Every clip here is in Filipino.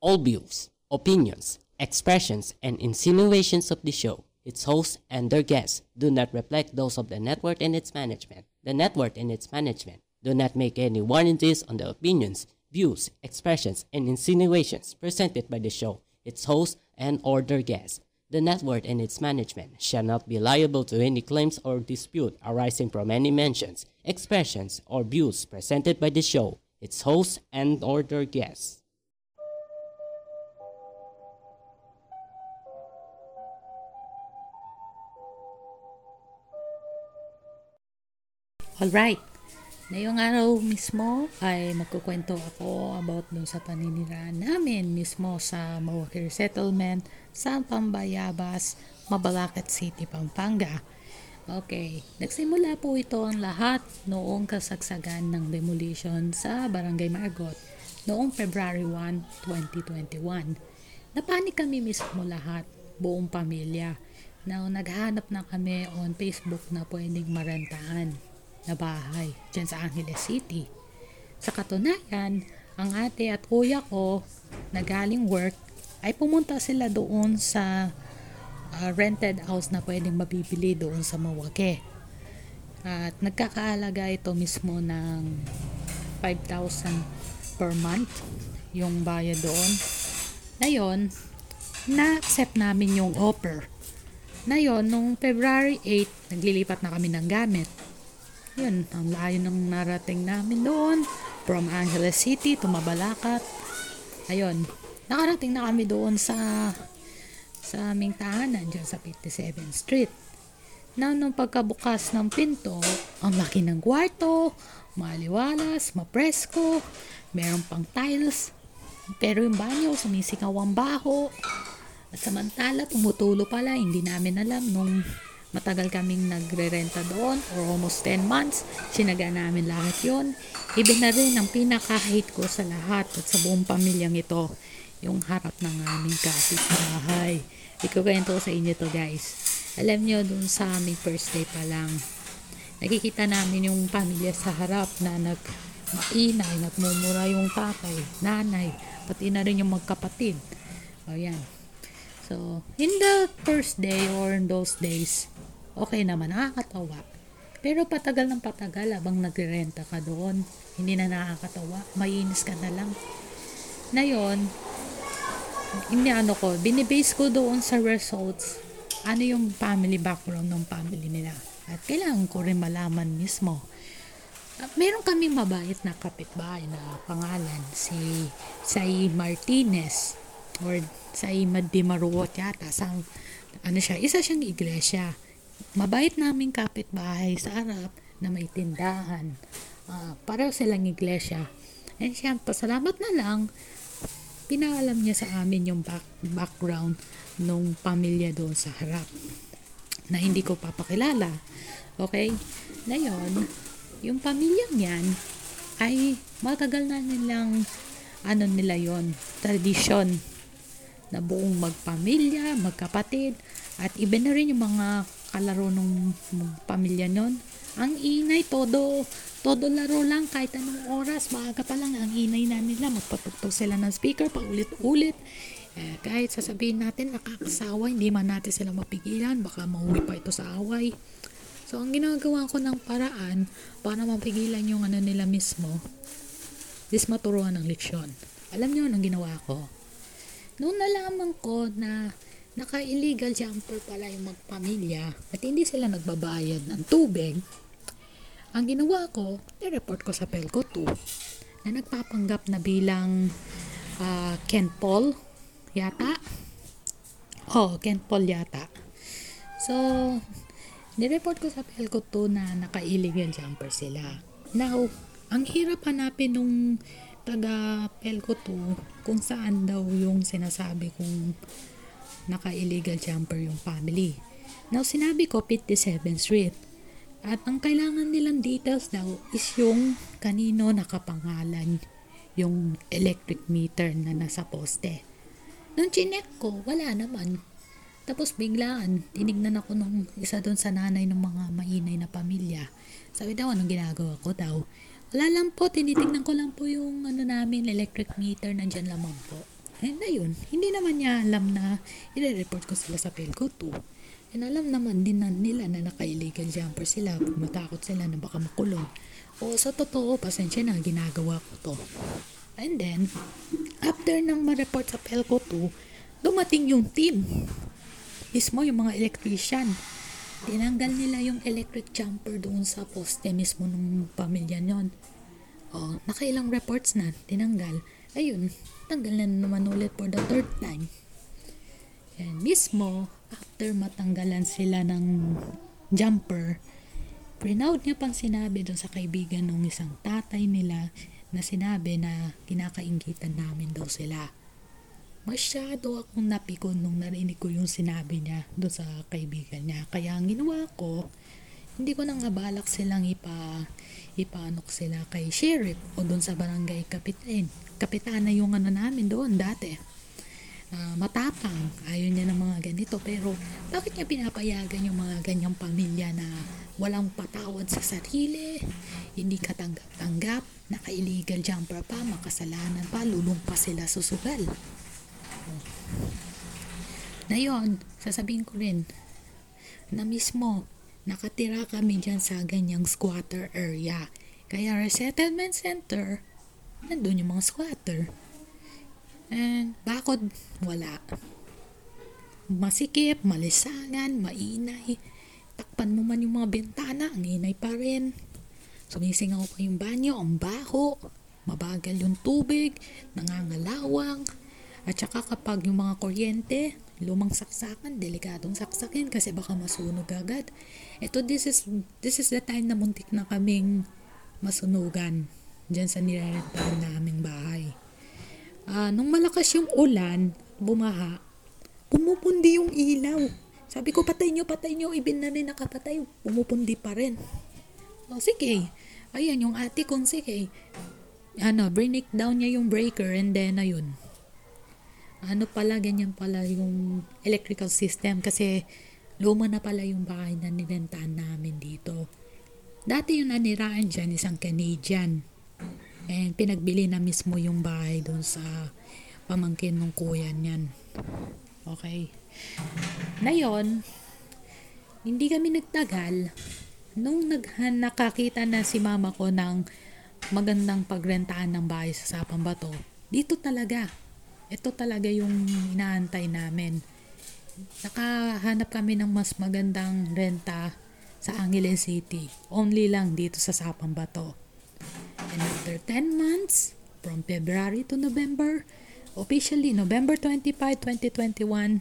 All views, opinions, expressions, and insinuations of the show, its hosts, and their guests do not reflect those of the network and its management. The network and its management do not make any warranties on the opinions, views, expressions, and insinuations presented by the show, its hosts, and or their guests. The network and its management shall not be liable to any claims or dispute arising from any mentions, expressions, or views presented by the show, its hosts, and or their guests. Alright. Ngayong araw mismo ay magkukwento ako about dun sa paniniraan namin mismo sa Mawakir Settlement sa Pambayabas, Mabalacat City, Pampanga. Okay, nagsimula po ito ang lahat noong kasagsagan ng demolition sa Barangay Margot noong February 1, 2021. Napanik kami mismo lahat, buong pamilya, na naghanap na kami on Facebook na pwedeng marentahan na bahay dyan sa Angeles City. Sa katunayan, ang ate at kuya ko na galing work ay pumunta sila doon sa uh, rented house na pwedeng mabibili doon sa Mawake. At nagkakaalaga ito mismo ng 5,000 per month yung bayad doon. Ngayon, na-accept namin yung offer. Ngayon, nung February 8, naglilipat na kami ng gamit yun, ang layo ng narating namin doon. From Angeles City to Mabalacat. Ayun, nakarating na kami doon sa sa aming tahanan dyan sa 57th Street. Now, nung pagkabukas ng pinto, ang laki ng kwarto, maliwalas, mapresko, meron pang tiles, pero yung banyo, sumisigaw ang baho. At samantala, tumutulo pala, hindi namin alam nung Matagal kaming nagre-renta doon for almost 10 months. Sinaga namin lahat yon. Iba na rin ang pinaka-hate ko sa lahat at sa buong pamilyang ito. Yung harap ng aming kapitbahay. Ikukwento ko sa inyo to guys. Alam nyo, dun sa aming first day pa lang, nakikita namin yung pamilya sa harap na nag mainay, nagmumura yung tatay, nanay, pati na rin yung magkapatid. O yan. So, in the first day or in those days, okay naman, nakakatawa. Pero patagal ng patagal abang nagrerenta ka doon, hindi na nakakatawa, mainis ka na lang. Na hindi ano ko, binibase ko doon sa results, ano yung family background ng family nila. At kailangan ko rin malaman mismo. At meron kami mabait na kapitbahay na pangalan, si Sai Martinez or Sai Madimaruot yata. Sa, ano siya, isa siyang iglesia mabait naming kapitbahay sa harap na may tindahan. Uh, para silang iglesia. And siyempre, salamat na lang, pinaalam niya sa amin yung back, background nung pamilya doon sa harap na hindi ko papakilala. Okay? Ngayon, yung pamilyang yan ay matagal na nilang ano nila yon tradisyon na buong magpamilya, magkapatid, at iba na rin yung mga kalaro ng pamilya nun. Ang inay, todo, todo laro lang kahit anong oras, maaga pa lang ang inay na nila, magpatugtog sila ng speaker pa ulit-ulit. Eh, kahit sasabihin natin nakakasawa, hindi man natin sila mapigilan, baka mauwi pa ito sa away. So, ang ginagawa ko ng paraan para mapigilan yung ano nila mismo is maturuan ng leksyon. Alam niyo anong ginawa ko? Noong nalaman ko na naka-illegal jumper pala yung magpamilya at hindi sila nagbabayad ng tubig, ang ginawa ko, i-report ko sa Pelco 2 na nagpapanggap na bilang uh, Ken Paul yata. Oh, Ken Paul yata. So, nireport ko sa Pelco 2 na naka-illegal jumper sila. Now, ang hirap hanapin nung taga Pelco 2 kung saan daw yung sinasabi kong naka-illegal jumper yung family. Now, sinabi ko 57th Street. At ang kailangan nilang details daw is yung kanino nakapangalan yung electric meter na nasa poste. Nung chinek ko, wala naman. Tapos biglaan, tinignan ako nung isa doon sa nanay ng mga mainay na pamilya. Sabi daw, anong ginagawa ko daw? Wala lang po, tinitignan ko lang po yung ano namin, electric meter, nandyan lamang po. And ayun, hindi naman niya alam na i-report ko sila sa Pelco 2. And alam naman din na nila na naka-illegal jumper sila matakot sila na baka makulong. O sa totoo, pasensya na, ginagawa ko to. And then, after nang ma-report sa Pelco 2, dumating yung team. Mismo yung mga electrician. Tinanggal nila yung electric jumper doon sa poste mismo ng pamilya nyon. O, nakailang reports na, tinanggal. Ayun, tanggal na naman ulit for the third time. And mismo, after matanggalan sila ng jumper, Prinoud niya pang sinabi doon sa kaibigan ng isang tatay nila na sinabi na kinakaingitan namin daw sila. Masyado akong napikon nung narinig ko yung sinabi niya doon sa kaibigan niya. Kaya ang ginawa ko, hindi ko nang abalak silang ipa, ipaanok sila kay sheriff o doon sa barangay kapitan. Kapitana yung ano namin doon dati. Uh, matapang, ayaw niya ng mga ganito. Pero bakit niya pinapayagan yung mga ganyang pamilya na walang patawad sa sarili, hindi katanggap-tanggap, naka-illegal jumper pa, makasalanan pa, lulong pa sila susugal. Na yon, sasabihin ko rin, na mismo, nakatira kami dyan sa ganyang squatter area. Kaya resettlement center, nandun yung mga squatter. And bakod, wala. Masikip, malisangan, mainay, takpan mo man yung mga bintana, ang inay pa rin. Sumisingaw pa yung banyo, ang baho, mabagal yung tubig, nangangalawang. At saka kapag yung mga kuryente, lumang saksakan, delikadong saksakin kasi baka masunog agad. Ito, this is, this is the time na muntik na kaming masunugan dyan sa nirerentahan naming bahay. Uh, nung malakas yung ulan, bumaha, pumupundi yung ilaw. Sabi ko, patay nyo, patay nyo. Ibin na rin nakapatay. Pumupundi pa rin. O, sige. Ayan, yung ate kong sige. Ano, break down niya yung breaker and then, ayun. Ano pala, ganyan pala yung electrical system kasi luma na pala yung bahay na ninentahan namin dito. Dati yung naniraan dyan, isang Canadian. And pinagbili na mismo yung bahay doon sa pamangkin ng kuya niyan. Okay. Ngayon, hindi kami nagtagal nung naghan nakakita na si mama ko ng magandang pagrentaan ng bahay sa Sapang Bato. Dito talaga. Ito talaga yung inaantay namin. Nakahanap kami ng mas magandang renta sa Angeles City. Only lang dito sa Sapang Bato. And after 10 months, from February to November, officially November 25, 2021,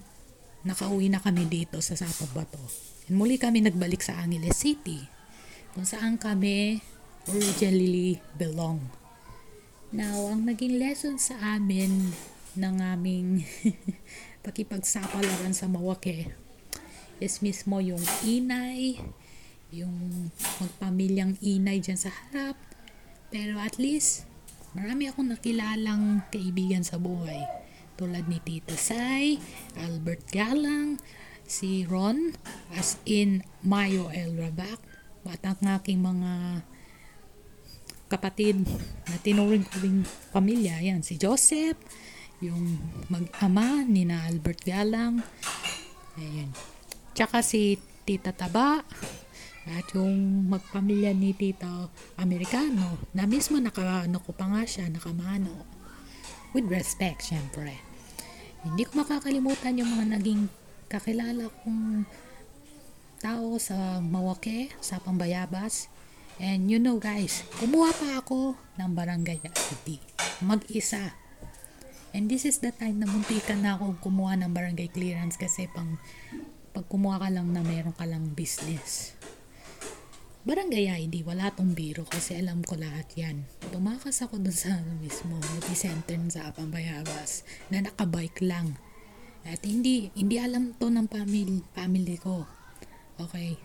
nakauwi na kami dito sa Sapabato. And muli kami nagbalik sa Angeles City, kung saan kami originally belong. Now, ang naging lesson sa amin ng aming pakipagsapalaran sa Mawake is mismo yung inay, yung magpamilyang inay dyan sa harap. Pero at least, marami akong nakilalang kaibigan sa buhay tulad ni Tita Sai, Albert Galang, si Ron, as in Mayo El Rabac, at ang aking mga kapatid na tinuring ko pamilya, yan, si Joseph, yung mag-ama ni na Albert Galang, ayan. Tsaka si Tita Taba, at yung magpamilya ni Tita Amerikano, na mismo nakaano ko pa nga siya, nakamano. With respect, syempre. Hindi ko makakalimutan yung mga naging kakilala kong tao sa Mawake, sa Pambayabas. And you know guys, kumuha pa ako ng barangay ID. Mag-isa. And this is the time na muntikan na ako kumuha ng barangay clearance kasi pang pag kumuha ka lang na meron ka lang business. Barangay ID, wala tong biro kasi alam ko lahat yan. Tumakas ako dun sa mismo, multi-center sa Pambayabas na nakabike lang. At hindi, hindi alam to ng family, family ko. Okay.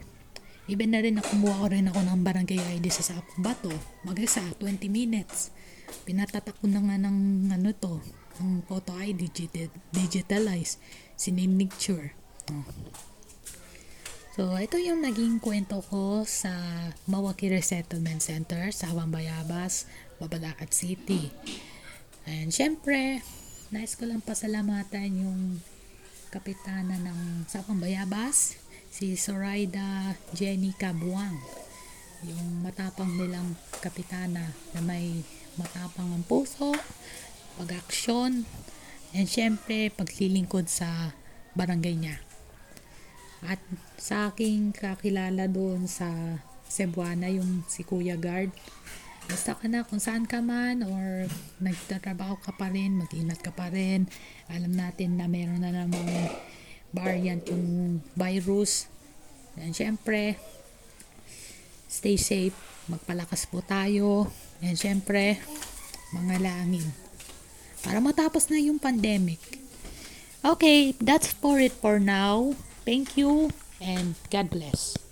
Even na rin, kumuha ko rin ako ng barangay ID sa Sapang Bato. Mag-isa, 20 minutes. Pinatatak ko na nga ng ano to, ng photo ID digital, digitalize, sinimicture. Oh. So, ito yung naging kwento ko sa Mawaki Resettlement Center sa Bayabas, Babalacat City. And syempre, nais ko lang pasalamatan yung kapitana ng Sapang Bayabas, si Zoraida Jenny Cabuang. Yung matapang nilang kapitana na may matapang ang puso, pag-aksyon, and syempre paglilingkod sa barangay niya. At sa aking kakilala doon sa Cebuana, yung si Kuya Guard, basta ka na kung saan ka man or nagtatrabaho ka pa rin, mag-ingat ka pa rin. Alam natin na meron na namang variant yung virus. And syempre, stay safe, magpalakas po tayo. And syempre, mga langin. Para matapos na yung pandemic. Okay, that's for it for now. Thank you and God bless.